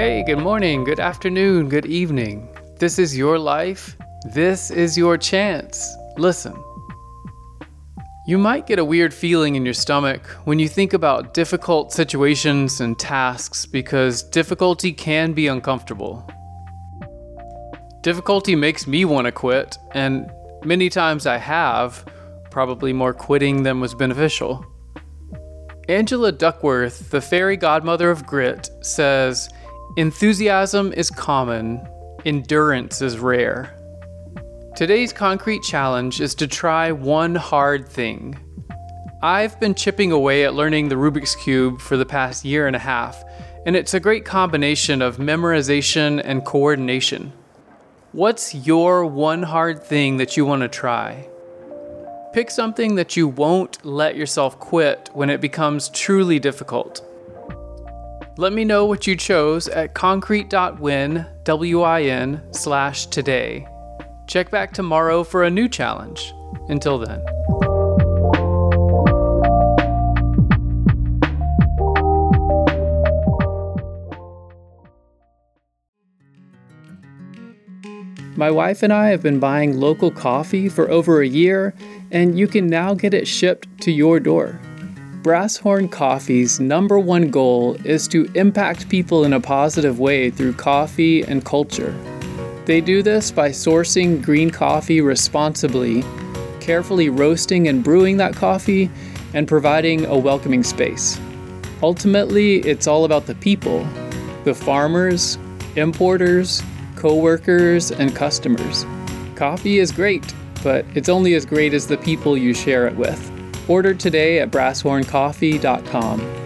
Hey, good morning, good afternoon, good evening. This is your life. This is your chance. Listen. You might get a weird feeling in your stomach when you think about difficult situations and tasks because difficulty can be uncomfortable. Difficulty makes me want to quit, and many times I have, probably more quitting than was beneficial. Angela Duckworth, the fairy godmother of grit, says enthusiasm is common, endurance is rare. Today's concrete challenge is to try one hard thing. I've been chipping away at learning the Rubik's Cube for the past year and a half, and it's a great combination of memorization and coordination. What's your one hard thing that you want to try? Pick something that you won't let yourself quit when it becomes truly difficult. Let me know what you chose at concrete.win, W-I-N, slash today. Check back tomorrow for a new challenge. Until then. My wife and I have been buying local coffee for over a year, and you can now get it shipped to your door. Brasshorn Coffee's number one goal is to impact people in a positive way through coffee and culture. They do this by sourcing green coffee responsibly, carefully roasting and brewing that coffee, and providing a welcoming space. Ultimately, it's all about the people the farmers, importers, co workers, and customers. Coffee is great, but it's only as great as the people you share it with. Order today at brasshorncoffee.com.